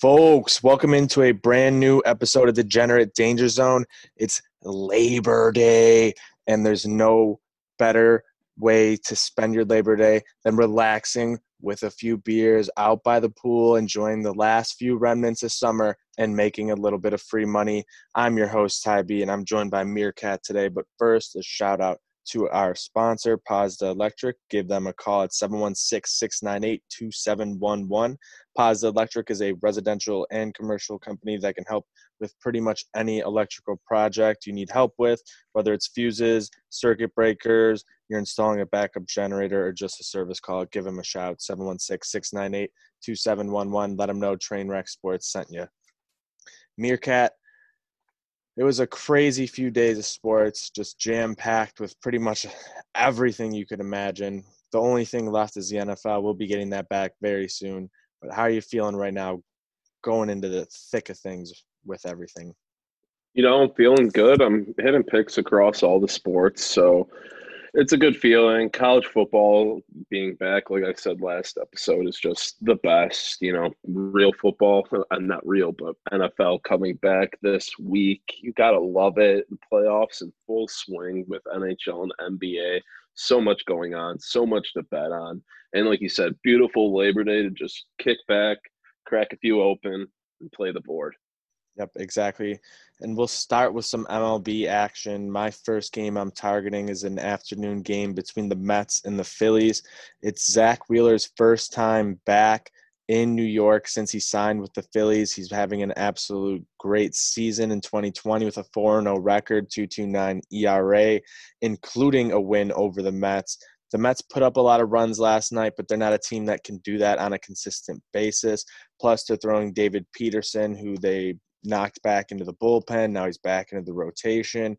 Folks, welcome into a brand new episode of Degenerate Danger Zone. It's Labor Day, and there's no better way to spend your Labor Day than relaxing with a few beers out by the pool, enjoying the last few remnants of summer, and making a little bit of free money. I'm your host, Ty B, and I'm joined by Meerkat today. But first, a shout out to our sponsor, Pazda Electric. Give them a call at 716 698 2711. Pazda Electric is a residential and commercial company that can help with pretty much any electrical project you need help with, whether it's fuses, circuit breakers, you're installing a backup generator, or just a service call. Give them a shout 716 698 2711. Let them know Trainwreck Sports sent you. Meerkat, it was a crazy few days of sports, just jam packed with pretty much everything you could imagine. The only thing left is the NFL. We'll be getting that back very soon. But how are you feeling right now going into the thick of things with everything? You know, I'm feeling good. I'm hitting picks across all the sports. So it's a good feeling. College football being back, like I said last episode, is just the best. You know, real football, and uh, not real, but NFL coming back this week. You gotta love it. The playoffs in full swing with NHL and NBA. So much going on, so much to bet on, and like you said, beautiful Labor Day to just kick back, crack a few open, and play the board. Yep, exactly. And we'll start with some MLB action. My first game I'm targeting is an afternoon game between the Mets and the Phillies. It's Zack Wheeler's first time back in New York since he signed with the Phillies. He's having an absolute great season in 2020 with a 4 0 record, 2.29 ERA, including a win over the Mets. The Mets put up a lot of runs last night, but they're not a team that can do that on a consistent basis. Plus, they're throwing David Peterson, who they knocked back into the bullpen. Now he's back into the rotation.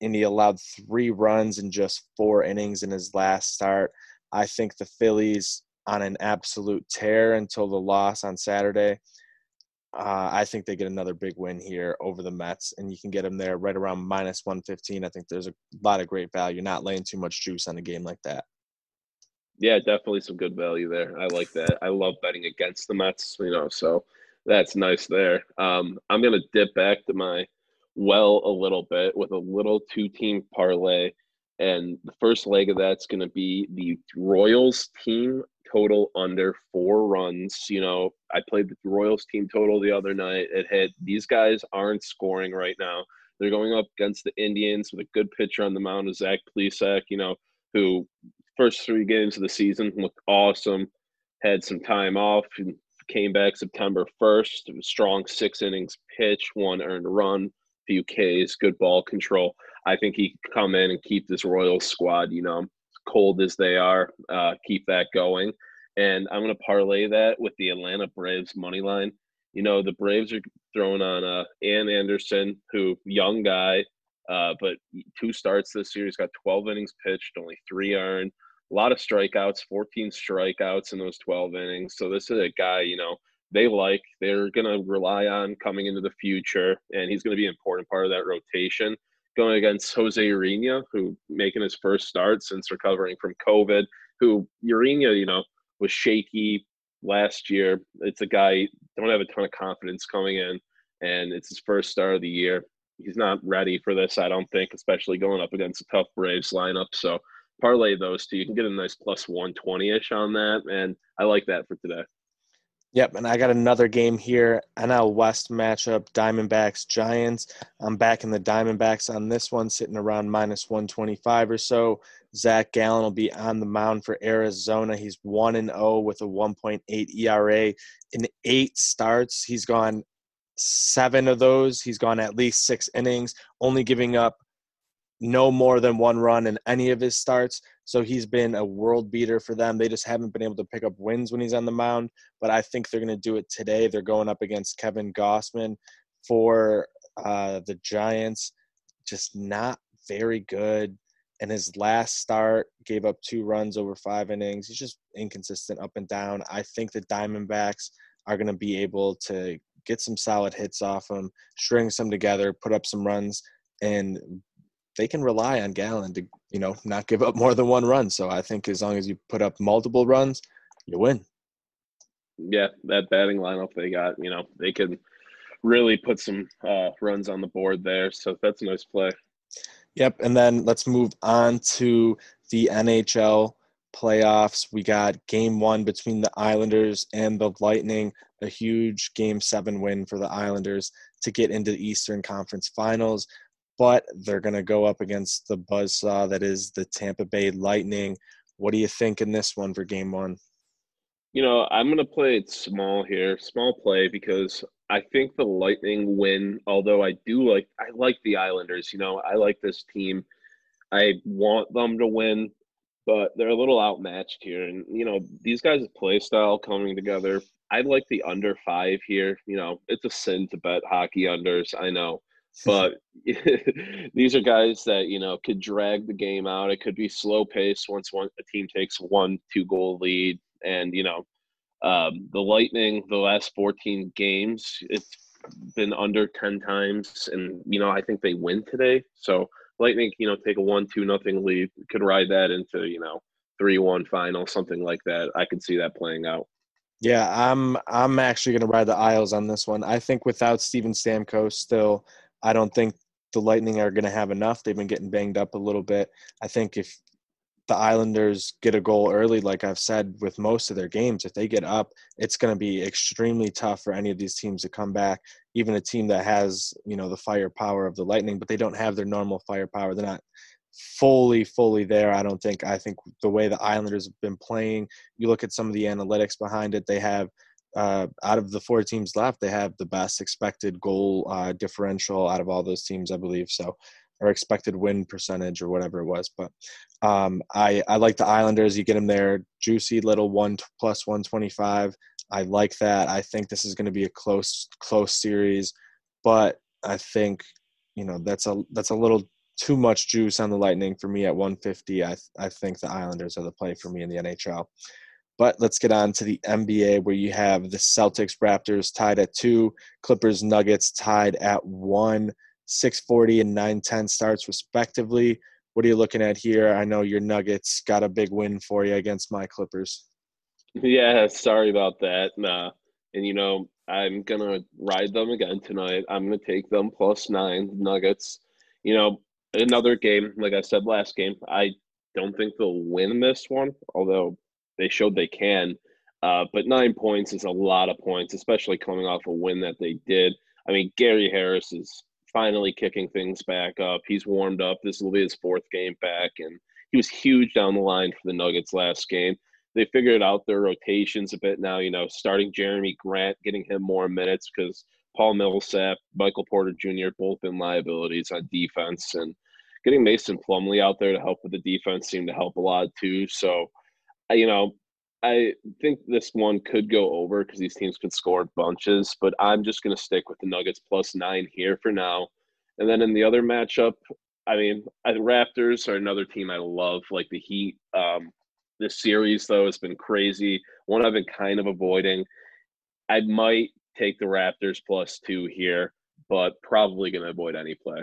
And he allowed three runs in just four innings in his last start. I think the Phillies on an absolute tear until the loss on Saturday. Uh, I think they get another big win here over the Mets, and you can get them there right around minus 115. I think there's a lot of great value, not laying too much juice on a game like that. Yeah, definitely some good value there. I like that. I love betting against the Mets, you know, so that's nice there. Um, I'm going to dip back to my well a little bit with a little two team parlay. And the first leg of that's going to be the Royals team total under four runs. You know, I played the Royals team total the other night. It hit. These guys aren't scoring right now. They're going up against the Indians with a good pitcher on the mound of Zach Plesac, you know, who first three games of the season looked awesome, had some time off, and came back September 1st. Strong six innings pitch, one earned run, few Ks, good ball control. I think he could come in and keep this Royals squad, you know, cold as they are, uh, keep that going. And I'm going to parlay that with the Atlanta Braves money line. You know, the Braves are throwing on uh, Ian Anderson, who young guy, uh, but two starts this year. He's got 12 innings pitched, only three earned a lot of strikeouts, 14 strikeouts in those 12 innings. So this is a guy, you know, they like, they're going to rely on coming into the future, and he's going to be an important part of that rotation. Going against Jose Urena, who making his first start since recovering from COVID, who Urena, you know, was shaky last year. It's a guy don't have a ton of confidence coming in, and it's his first start of the year. He's not ready for this, I don't think, especially going up against a tough Braves lineup. So parlay those two. You can get a nice plus 120 ish on that. And I like that for today. Yep, and I got another game here. NL West matchup, Diamondbacks Giants. I'm back in the Diamondbacks on this one, sitting around minus 125 or so. Zach Gallen will be on the mound for Arizona. He's 1 and 0 with a 1.8 ERA. In eight starts, he's gone seven of those. He's gone at least six innings, only giving up no more than one run in any of his starts. So he's been a world beater for them. They just haven't been able to pick up wins when he's on the mound. But I think they're going to do it today. They're going up against Kevin Gausman for uh, the Giants. Just not very good. And his last start gave up two runs over five innings. He's just inconsistent up and down. I think the Diamondbacks are going to be able to get some solid hits off him, string some together, put up some runs, and they can rely on Gallen to, you know, not give up more than one run. So I think as long as you put up multiple runs, you win. Yeah, that batting lineup they got, you know, they can really put some uh, runs on the board there. So that's a nice play. Yep, and then let's move on to the NHL playoffs. We got game one between the Islanders and the Lightning, a huge game seven win for the Islanders to get into the Eastern Conference Finals. But they're going to go up against the buzzsaw that is the Tampa Bay Lightning. What do you think in this one for game one? You know, I'm going to play it small here, small play, because I think the Lightning win, although I do like I like the Islanders, you know, I like this team. I want them to win, but they're a little outmatched here. And you know, these guys' play style coming together. I'd like the under five here. You know, it's a sin to bet hockey unders, I know. But these are guys that, you know, could drag the game out. It could be slow pace once one a team takes one, two goal lead. And, you know, um, the Lightning, the last 14 games, it's been under 10 times. And, you know, I think they win today. So Lightning, you know, take a one, two, nothing lead, could ride that into, you know, three, one final, something like that. I could see that playing out. Yeah, I'm I'm actually going to ride the Isles on this one. I think without Steven Stamkos, still, I don't think the Lightning are going to have enough. They've been getting banged up a little bit. I think if the Islanders get a goal early, like I've said with most of their games, if they get up, it's going to be extremely tough for any of these teams to come back. Even a team that has, you know, the firepower of the Lightning, but they don't have their normal firepower. They're not fully, fully there. I don't think. I think the way the Islanders have been playing, you look at some of the analytics behind it, they have uh, out of the four teams left, they have the best expected goal uh, differential out of all those teams, I believe. So or expected win percentage or whatever it was. But um, I I like the Islanders. You get them there, juicy little one plus one twenty five. I like that. I think this is going to be a close close series, but I think you know that's a that's a little too much juice on the Lightning for me at 150. I I think the Islanders are the play for me in the NHL. But let's get on to the NBA where you have the Celtics Raptors tied at two, Clippers Nuggets tied at one. 640 and 910 starts respectively. What are you looking at here? I know your Nuggets got a big win for you against my Clippers. Yeah, sorry about that. Nah. And you know, I'm gonna ride them again tonight. I'm gonna take them plus nine Nuggets. You know, another game, like I said last game, I don't think they'll win this one, although they showed they can. Uh, but nine points is a lot of points, especially coming off a win that they did. I mean, Gary Harris is finally kicking things back up. He's warmed up. This will be his fourth game back, and he was huge down the line for the Nuggets last game. They figured out their rotations a bit now. You know, starting Jerami Grant, getting him more minutes because Paul Millsap, Michael Porter Jr. both been liabilities on defense, and getting Mason Plumlee out there to help with the defense seemed to help a lot too. So, you know, I think this one could go over because these teams could score bunches, but I'm just going to stick with the Nuggets plus nine here for now. And then in the other matchup, I mean, the Raptors are another team I love, like the Heat. Um, this series, though, has been crazy. One I've been kind of avoiding. I might take the Raptors plus two here, but probably going to avoid any play.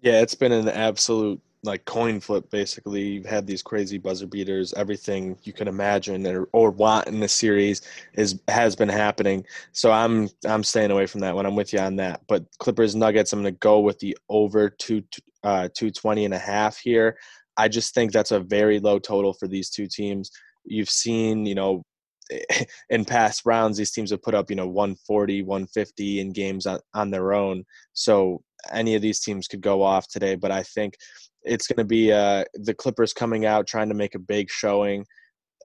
Yeah, it's been an absolute like coin flip basically. You've had these crazy buzzer beaters. Everything you can imagine or, or want in the series is has been happening. So i'm i'm staying away from that one. I'm with you on that. But clippers nuggets i'm going to go with the over two uh 220 and a half here. I just think that's a very low total for these two teams. You've seen you know in past rounds these teams have put up you know 140 150 in games on, on their own. So any of these teams could go off today. But i think it's going to be uh, the Clippers coming out trying to make a big showing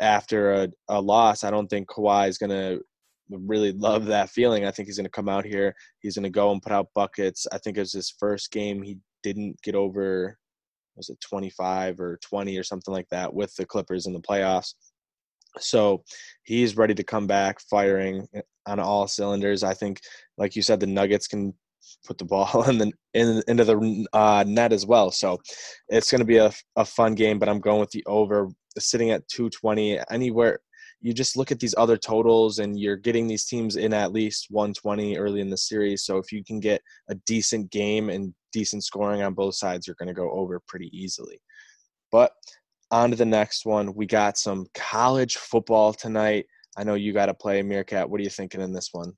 after a, a loss. I don't think Kawhi is going to really love that feeling. I think he's going to come out here. He's going to go and put out buckets. I think it was his first game. He didn't get over, was it 25 or 20 or something like that with the Clippers in the playoffs. So he's ready to come back firing on all cylinders. I think, like you said, the Nuggets can put the ball in the in, into the uh, net as well. So it's going to be a, a fun game. But I'm going with the over, sitting at 220. Anywhere you just look at these other totals, and you're getting these teams in at least 120 early in the series. So if you can get a decent game and decent scoring on both sides, you're going to go over pretty easily. But on to the next one. We got some college football tonight. I know you got to play Meerkat. What are you thinking in this one?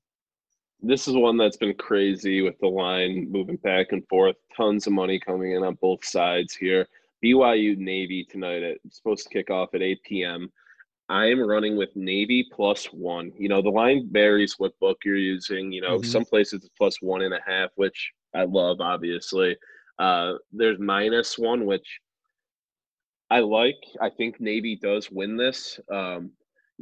This is one that's been crazy with the line moving back and forth. Tons of money coming in on both sides here. BYU Navy tonight. It's supposed to kick off at 8 p.m. I am running with Navy plus one. You know, the line varies what book you're using. You know, mm-hmm. some places it's plus one and a half, which I love, obviously. Uh, there's minus one, which I like. I think Navy does win this. Um,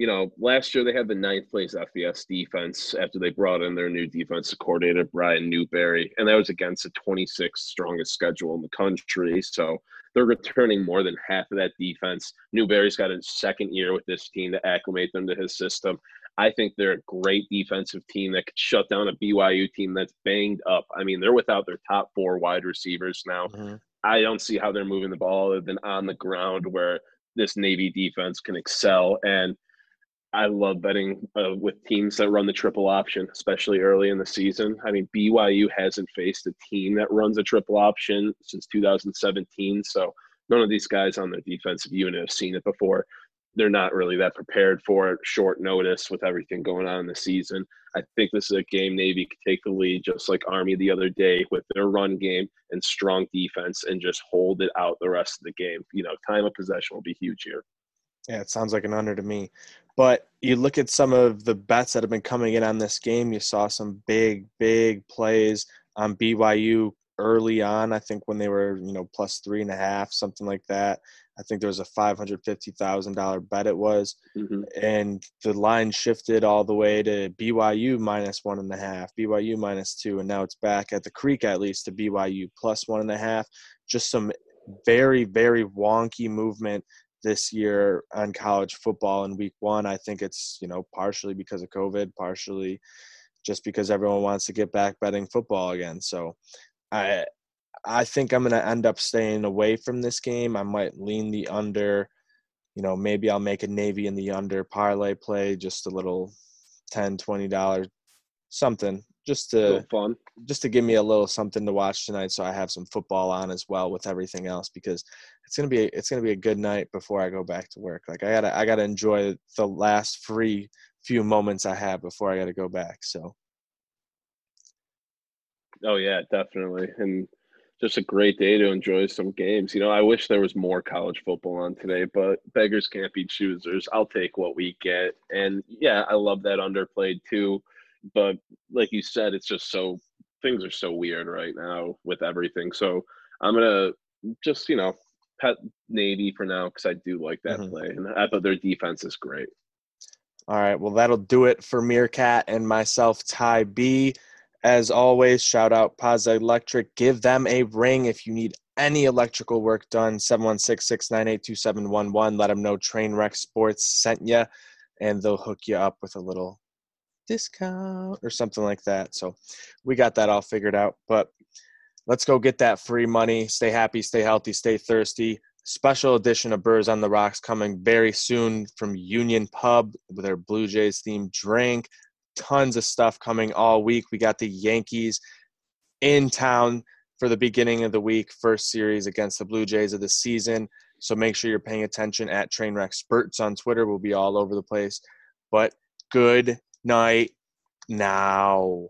you know, last year they had the ninth place FBS defense after they brought in their new defensive coordinator, Brian Newberry, and that was against the 26th strongest schedule in the country. So they're returning more than half of that defense. Newberry's got a second year with this team to acclimate them to his system. I think they're a great defensive team that could shut down a BYU team that's banged up. I mean, they're without their top four wide receivers now. Mm-hmm. I don't see how they're moving the ball other than on the ground where this Navy defense can excel. And I love betting uh, with teams that run the triple option, especially early in the season. I mean, BYU hasn't faced a team that runs a triple option since 2017. So none of these guys on their defensive unit have seen it before. They're not really that prepared for it, short notice with everything going on in the season. I think this is a game Navy could take the lead, just like Army the other day, with their run game and strong defense, and just hold it out the rest of the game. You know, time of possession will be huge here. Yeah, it sounds like an under to me. But you look at some of the bets that have been coming in on this game. You saw some big, big plays on BYU early on. I think when they were, you know, plus three and a half, something like that. I think there was a five hundred fifty thousand dollar bet it was, mm-hmm. and the line shifted all the way to BYU minus one and a half, BYU minus two, and now it's back at the creek at least to BYU plus one and a half. Just some very very wonky movement this year on college football in week one. I think it's, you know, partially because of COVID, partially just because everyone wants to get back betting football again. So I I think I'm gonna end up staying away from this game. I might lean the under, you know, maybe I'll make a Navy in the under parlay play, just a little 10 20 dollars something just to fun just to give me a little something to watch tonight so i have some football on as well with everything else because it's gonna be it's gonna be a good night before i go back to work. Like i gotta i gotta enjoy the last free few moments i have before i gotta go back so. Oh yeah definitely and just a great day to enjoy some games. You know i wish there was more college football on today but beggars can't be choosers. I'll take what we get and yeah i love that underplayed too but like you said, it's just so things are so weird right now with everything. So I'm gonna just you know pet Navy for now because I do like that mm-hmm. play, and I thought their defense is great. All right, well that'll do it for Meerkat and myself, Ty B. As always, shout out Paz Electric. Give them a ring if you need any electrical work done. 716-698-2711. Let them know Trainwreck Sports sent you, and they'll hook you up with a little discount or something like that. So we got that all figured out. But let's go get that free money. Stay happy, stay healthy, stay thirsty. Special edition of Birds on the Rocks coming very soon from Union Pub with their Blue Jays themed drink. Tons of stuff coming all week. We got the Yankees in town for the beginning of the week, first series against the Blue Jays of the season. So make sure you're paying attention at Trainwreck Sports on Twitter. We'll be all over the place. But good night now.